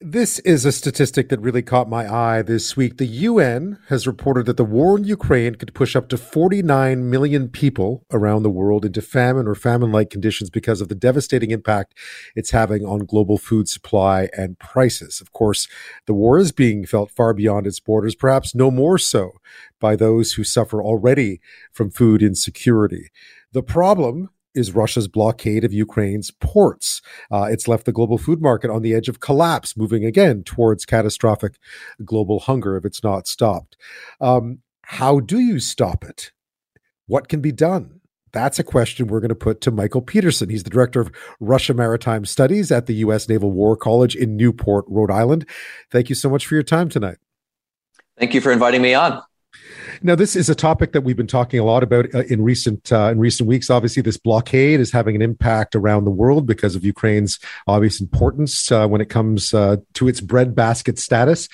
This is a statistic that really caught my eye this week. The UN has reported that the war in Ukraine could push up to 49 million people around the world into famine or famine like conditions because of the devastating impact it's having on global food supply and prices. Of course, the war is being felt far beyond its borders, perhaps no more so by those who suffer already from food insecurity. The problem is Russia's blockade of Ukraine's ports. Uh, it's left the global food market on the edge of collapse, moving again towards catastrophic global hunger if it's not stopped. Um, how do you stop it? What can be done? That's a question we're going to put to Michael Petersen. He's the director of Russia Maritime Studies at the U.S. Naval War College in Newport, Rhode Island. Thank you so much for your time tonight. Thank you for inviting me on. Now, this is a topic that we've been talking a lot about uh, in recent uh, in recent weeks. Obviously, this blockade is having an impact around the world because of Ukraine's obvious importance uh, when it comes uh, to its breadbasket status.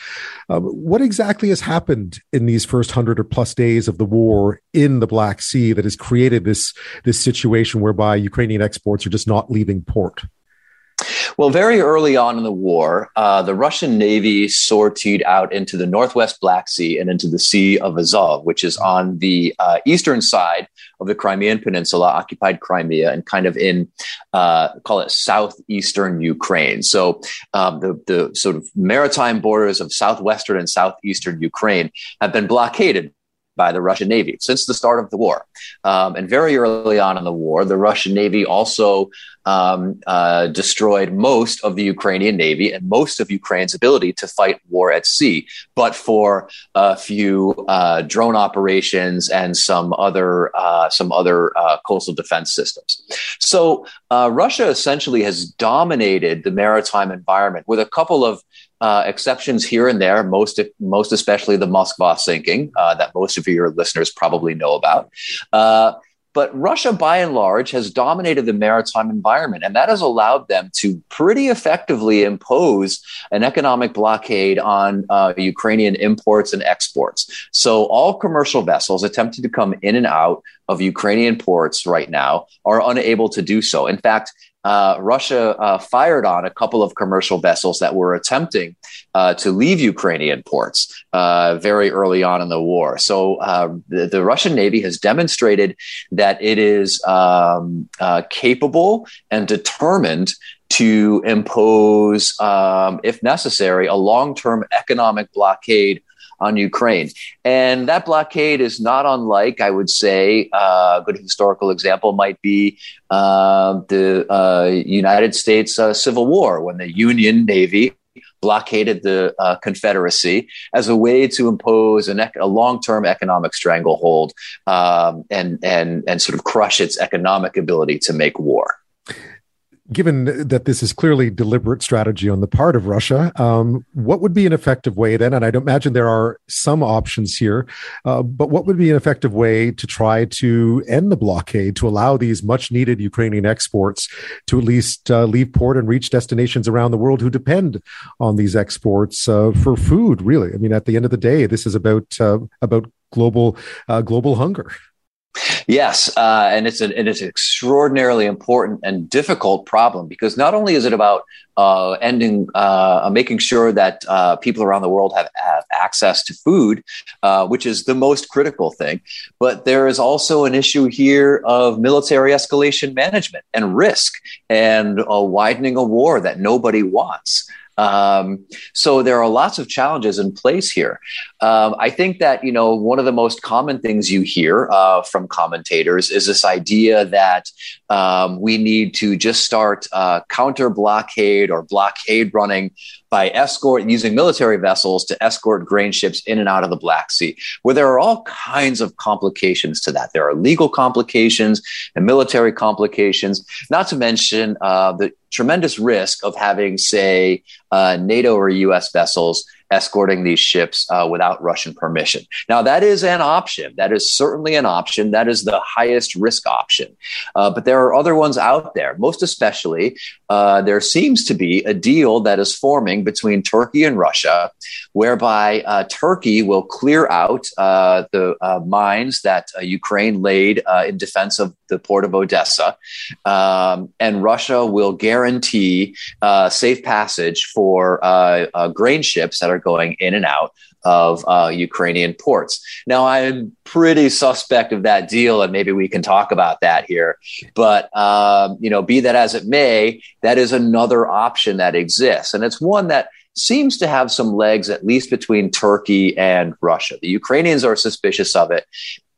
Um, what exactly has happened in these first hundred or plus days of the war in the Black Sea that has created this this situation whereby Ukrainian exports are just not leaving port? Well, very early on in the war, uh, the Russian Navy sortied out into the Northwest Black Sea and into the Sea of Azov, which is on the uh, eastern side of the Crimean Peninsula, occupied Crimea, and kind of in, uh, call it southeastern Ukraine. So um, the, the sort of maritime borders of southwestern and southeastern Ukraine have been blockaded by the Russian Navy since the start of the war. Um, and very early on in the war, the Russian Navy also um, uh, destroyed most of the Ukrainian Navy and most of Ukraine's ability to fight war at sea, but for a few uh, drone operations and some other uh, some other uh, coastal defense systems. So uh, Russia essentially has dominated the maritime environment with a couple of uh, exceptions here and there, most most especially the Moskva sinking that most of your listeners probably know about. But Russia, by and large, has dominated the maritime environment, and that has allowed them to pretty effectively impose an economic blockade on uh, Ukrainian imports and exports. So, all commercial vessels attempting to come in and out of Ukrainian ports right now are unable to do so. In fact, uh, Russia uh, fired on a couple of commercial vessels that were attempting uh, to leave Ukrainian ports uh, very early on in the war. So uh, the, the, Russian Navy has demonstrated that it is um, uh, capable and determined to impose, um, if necessary, a long term economic blockade on Ukraine. And that blockade is not unlike, I would say, uh, a good historical example might be uh, the uh, United States uh, Civil War when the Union Navy blockaded the uh, Confederacy as a way to impose ec- a long-term economic stranglehold um, and and and sort of crush its economic ability to make war given that this is clearly deliberate strategy on the part of Russia, um, what would be an effective way then? And I don't imagine there are some options here, uh, but what would be an effective way to try to end the blockade to allow these much needed Ukrainian exports to at least uh, leave port and reach destinations around the world who depend on these exports uh, for food? Really, I mean, at the end of the day, this is about uh, about global uh, global hunger. Yes, uh, and it's an it is an extraordinarily important and difficult problem because not only is it about uh, ending, uh, making sure that uh, people around the world have, have access to food, uh, which is the most critical thing, but there is also an issue here of military escalation management and risk and widening a war that nobody wants. Um, so there are lots of challenges in place here. Um, I think that you know one of the most common things you hear uh, from commentators is this idea that um, we need to just start uh, counter blockade or blockade running by escort using military vessels to escort grain ships in and out of the Black Sea, where there are all kinds of complications to that. There are legal complications and military complications, not to mention uh, the tremendous risk of having, say, uh, NATO or US vessels escorting these ships uh, without Russian permission. Now, that is an option. That is certainly an option. That is the highest risk option. Uh, but there are other ones out there. Most especially, uh, there seems to be a deal that is forming between Turkey and Russia, whereby uh, Turkey will clear out uh, the uh, mines that Ukraine laid in defense of the port of Odessa, um, and Russia will guarantee safe passage for grain ships that are going in and out of uh, Ukrainian ports. Now, I'm pretty suspect of that deal, and maybe we can talk about that here. But um, you know, be that as it may, that is another option that exists, and it's one that seems to have some legs, at least between Turkey and Russia. The Ukrainians are suspicious of it.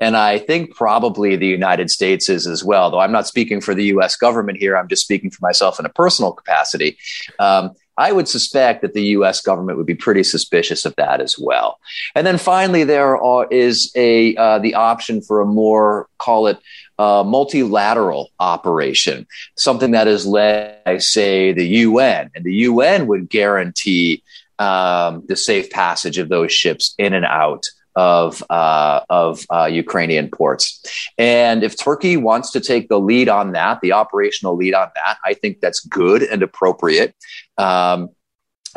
And I think probably the United States is as well, though I'm not speaking for the US government here. I'm just speaking for myself in a personal capacity. Um, I would suspect that the U.S. government would be pretty suspicious of that as well. And then finally, there are, is a uh, the option for a more call it uh, multilateral operation, something that is led by, say, the UN, and the UN would guarantee um, the safe passage of those ships in and out of uh, of uh, Ukrainian ports. And if Turkey wants to take the lead on that, the operational lead on that, I think that's good and appropriate. Um,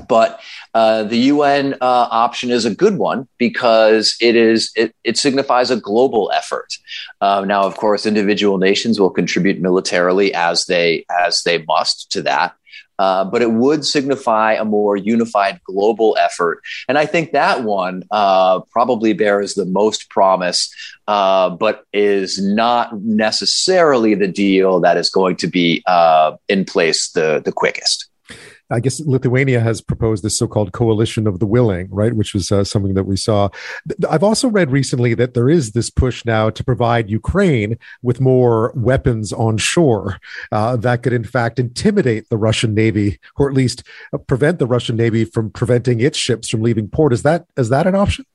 but uh, the UN uh, option is a good one because it is it, it signifies a global effort. Uh, now, of course, individual nations will contribute militarily as they as they must to that. Uh, but it would signify a more unified global effort. And I think that one uh, probably bears the most promise, uh, but is not necessarily the deal that is going to be uh, in place the, the quickest. I guess Lithuania has proposed this so-called coalition of the willing, right? Which was uh, something that we saw. I've also read recently that there is this push now to provide Ukraine with more weapons on shore uh, that could, in fact, intimidate the Russian Navy, or at least uh, prevent the Russian Navy from preventing its ships from leaving port. Is that is that an option?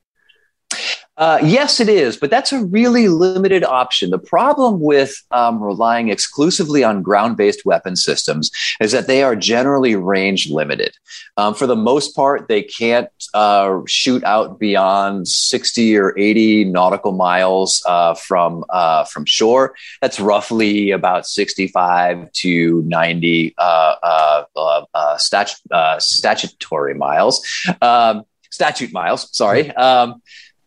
Uh, yes, it is, but that's a really limited option. The problem with um, relying exclusively on ground based weapon systems is that they are generally range limited. Um, for the most part, they can't uh, shoot out beyond 60 or 80 nautical miles uh, from, uh, from shore. That's roughly about 65 to 90 uh, uh, statutory miles. Um, statute miles, sorry.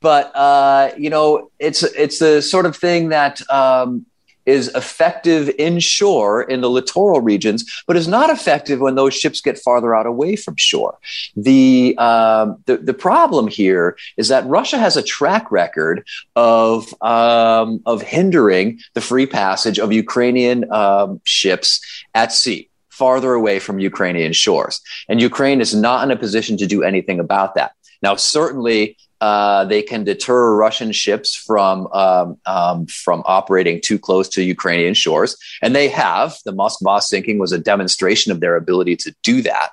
But uh, you know, it's it's the sort of thing that um, is effective inshore in the littoral regions, but is not effective when those ships get farther out away from shore. The, um, the, the problem here is that Russia has a track record of, um, of hindering the free passage of Ukrainian um, ships at sea farther away from Ukrainian shores. And Ukraine is not in a position to do anything about that. Now, certainly, uh, they can deter Russian ships from um, um, from operating too close to Ukrainian shores, and they have. The Moskva sinking was a demonstration of their ability to do that.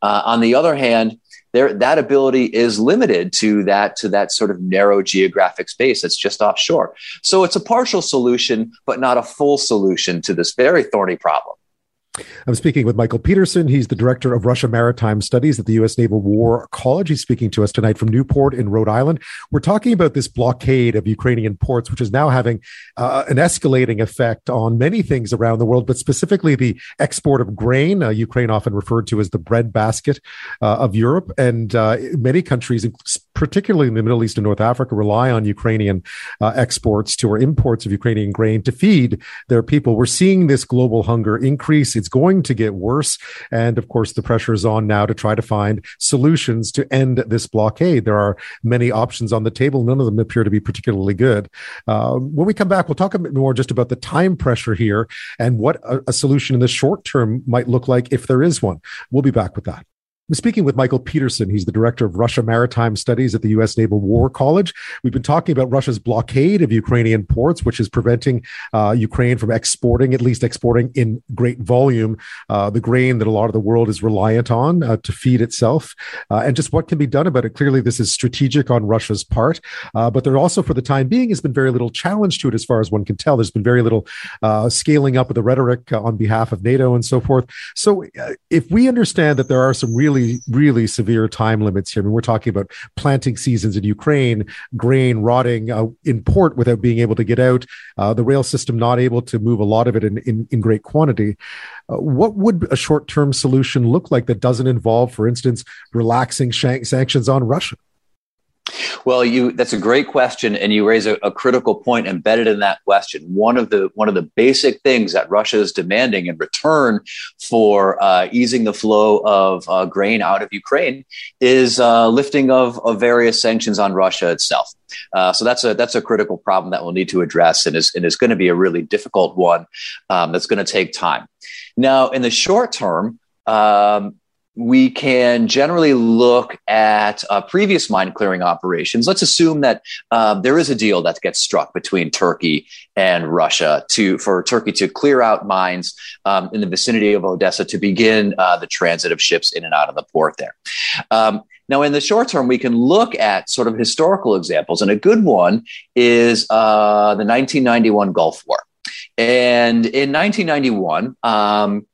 Uh, on the other hand, that ability is limited to that to that sort of narrow geographic space that's just offshore. So it's a partial solution, but not a full solution to this very thorny problem. I'm speaking with Michael Petersen. He's the director of Russia Maritime Studies at the U.S. Naval War College. He's speaking to us tonight from Newport in Rhode Island. We're talking about this blockade of Ukrainian ports, which is now having uh, an escalating effect on many things around the world, but specifically the export of grain. Uh, Ukraine often referred to as the breadbasket uh, of Europe, and uh, many countries, particularly in the Middle East and North Africa, rely on Ukrainian uh, exports to or imports of Ukrainian grain to feed their people. We're seeing this global hunger increase. It's going to get worse. And of course, the pressure is on now to try to find solutions to end this blockade. There are many options on the table. None of them appear to be particularly good. Uh, when we come back, we'll talk a bit more just about the time pressure here and what a, a solution in the short term might look like if there is one. We'll be back with that. I'm speaking with Michael Petersen. He's the director of Russia Maritime Studies at the U.S. Naval War College. We've been talking about Russia's blockade of Ukrainian ports, which is preventing uh, Ukraine from exporting, at least exporting in great volume, uh, the grain that a lot of the world is reliant on uh, to feed itself, uh, and just what can be done about it. Clearly, this is strategic on Russia's part, uh, but there also, for the time being, has been very little challenge to it, as far as one can tell. There's been very little uh, scaling up of the rhetoric on behalf of NATO and so forth. So, if we understand that there are some real really, really severe time limits here. I mean, we're talking about planting seasons in Ukraine, grain rotting uh, in port without being able to get out, uh, the rail system not able to move a lot of it in, in, in great quantity. Uh, what would a short term solution look like that doesn't involve, for instance, relaxing sanctions on Russia? Well, you that's a great question, and you raise a, a, critical point embedded in that question. One of the one of the basic things that Russia is demanding in return for uh, easing the flow of uh, grain out of Ukraine is uh, lifting of, of various sanctions on Russia itself. Uh, so that's a that's a critical problem that we'll need to address, and is and is going to be a really difficult one um, that's going to take time. Now, in the short term. Um, we can generally look at uh, previous mine clearing operations. Let's assume that uh, there is a deal that gets struck between Turkey and Russia to for Turkey to clear out mines um, in the vicinity of Odessa to begin uh, the transit of ships in and out of the port there. Um, now, in the short term, we can look at sort of historical examples, and a good one is uh, the 1991 Gulf War. And in 1991, um,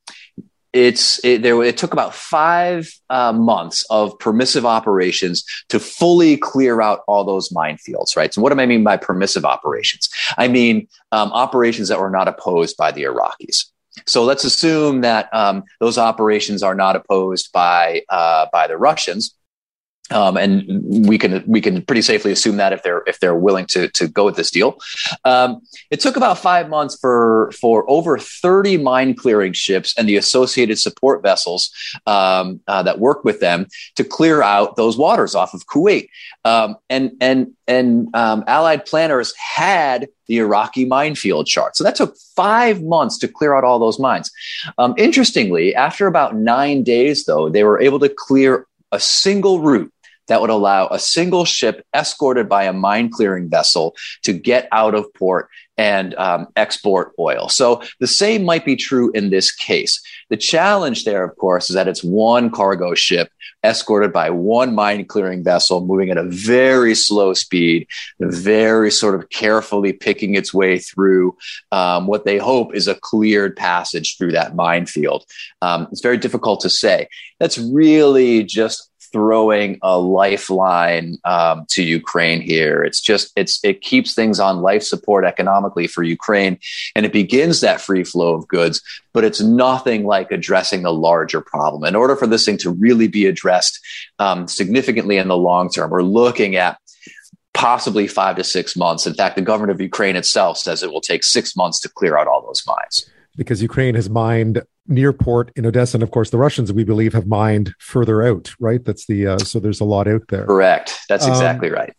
it's it, there. It took about five uh, months of permissive operations to fully clear out all those minefields. Right. So, what do I mean by permissive operations? I mean um, operations that were not opposed by the Iraqis. So let's assume that um, those operations are not opposed by uh, by the Russians. Um, and we can we can pretty safely assume that if they're if they're willing to to go with this deal, um, it took about five months for for over thirty mine clearing ships and the associated support vessels um, uh, that work with them to clear out those waters off of Kuwait. Um, and and and um, Allied planners had the Iraqi minefield chart, so that took five months to clear out all those mines. Um, interestingly, after about nine days, though, they were able to clear a single route that would allow a single ship escorted by a mine clearing vessel to get out of port and um, export oil. So the same might be true in this case. The challenge there, of course, is that it's one cargo ship escorted by one mine clearing vessel moving at a very slow speed, very sort of carefully picking its way through um, what they hope is a cleared passage through that minefield. Um, it's very difficult to say. That's really just throwing a lifeline um, to Ukraine here. It's just it's it keeps things on life support economically for Ukraine, and it begins that free flow of goods. But it's nothing like addressing the larger problem. In order for this thing to really be addressed um, significantly in the long term, we're looking at possibly five to six months. In fact, the government of Ukraine itself says it will take six months to clear out all those mines because Ukraine has mined near port in Odessa, and of course the Russians, we believe, have mined further out. Right? That's the uh, so there's a lot out there. Correct. That's um, exactly um, right.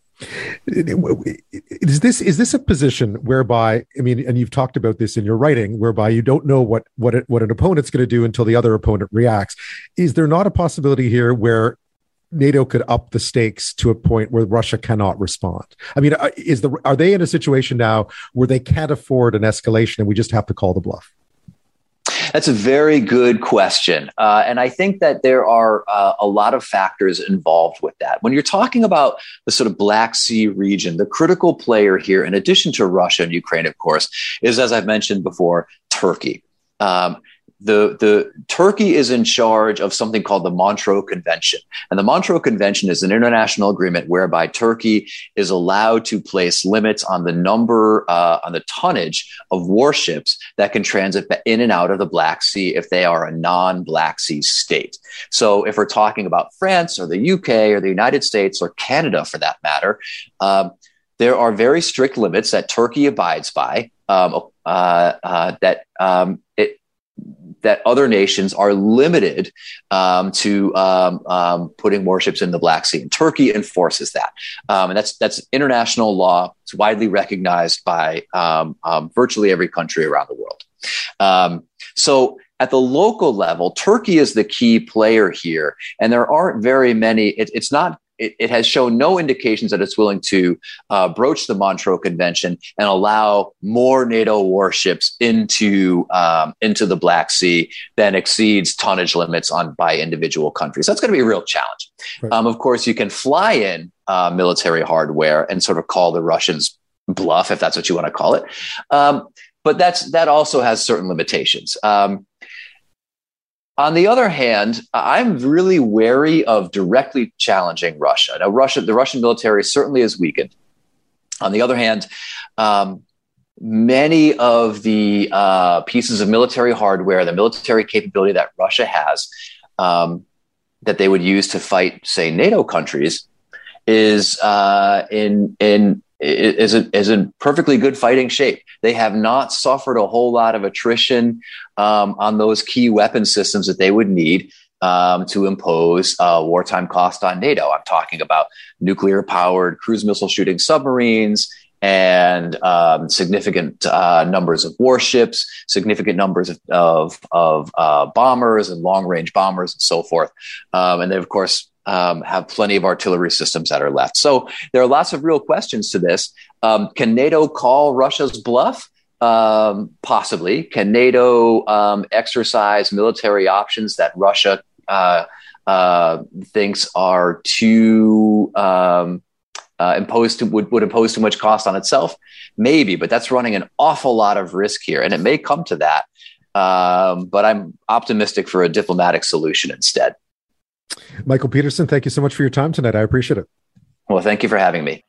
Is this is this a position whereby I mean, and you've talked about this in your writing, whereby you don't know what what it, what an opponent's going to do until the other opponent reacts? Is there not a possibility here where NATO could up the stakes to a point where Russia cannot respond. I mean, uh, is the are they in a situation now where they can't afford an escalation and we just have to call the bluff? That's a very good question. Uh, and I think that there are uh, a lot of factors involved with that. When you're talking about the sort of Black Sea region, the critical player here, in addition to Russia and Ukraine, of course, is, as I've mentioned before, Turkey. Um, the, the Turkey is in charge of something called the Montreux Convention. And the Montreux Convention is an international agreement whereby Turkey is allowed to place limits on the number, uh, on the tonnage of warships that can transit in and out of the Black Sea if they are a non Black Sea state. So if we're talking about France or the UK or the United States or Canada for that matter, um, there are very strict limits that Turkey abides by um, uh, uh, that um, that other nations are limited um, to um, um, putting warships in the Black Sea, and Turkey enforces that, um, and that's that's international law. It's widely recognized by um, um, virtually every country around the world. so. At the local level, Turkey is the key player here, and there aren't very many. It, it's not it, it, has shown no indications that it's willing to uh, broach the Montreux Convention and allow more NATO warships into um, into the Black Sea than exceeds tonnage limits on by individual countries. That's going to be a real challenge. Right. Um, of course, you can fly in uh, military hardware and sort of call the Russians bluff, if that's what you want to call it. Um, but that's that also has certain limitations. Um, On the other hand, I'm really wary of directly challenging Russia. Now, Russia, the Russian military certainly is weakened. On the other hand, um, many of the uh, pieces of military hardware, the military capability that Russia has, um, that they would use to fight, say, NATO countries, is uh, in in is is in perfectly good fighting shape. They have not suffered a whole lot of attrition um, on those key weapon systems that they would need um, to impose uh, wartime cost on NATO. I'm talking about nuclear powered cruise missile shooting submarines and um, significant uh, numbers of warships, significant numbers of, of, of uh, bombers and long range bombers and so forth. Um, and they, of course, um, have plenty of artillery systems that are left. So there are lots of real questions to this. Um, can NATO call Russia's bluff? Um, possibly. Can NATO um, exercise military options that Russia uh, uh, thinks are too um, uh, imposed to, would, would impose too much cost on itself? Maybe, but that's running an awful lot of risk here, and it may come to that. Um, but I'm optimistic for a diplomatic solution instead. Michael Petersen, thank you so much for your time tonight. I appreciate it. Well, thank you for having me.